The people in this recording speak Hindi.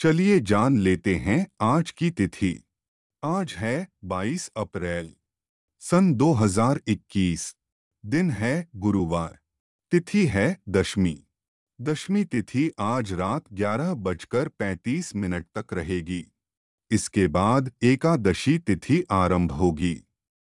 चलिए जान लेते हैं आज की तिथि। आज है 22 अप्रैल, सन 2021 दिन है गुरुवार, तिथि है दशमी। दशमी तिथि आज रात ग्यारह बजकर पैंतीस मिनट तक रहेगी। इसके बाद एकादशी तिथि आरंभ होगी।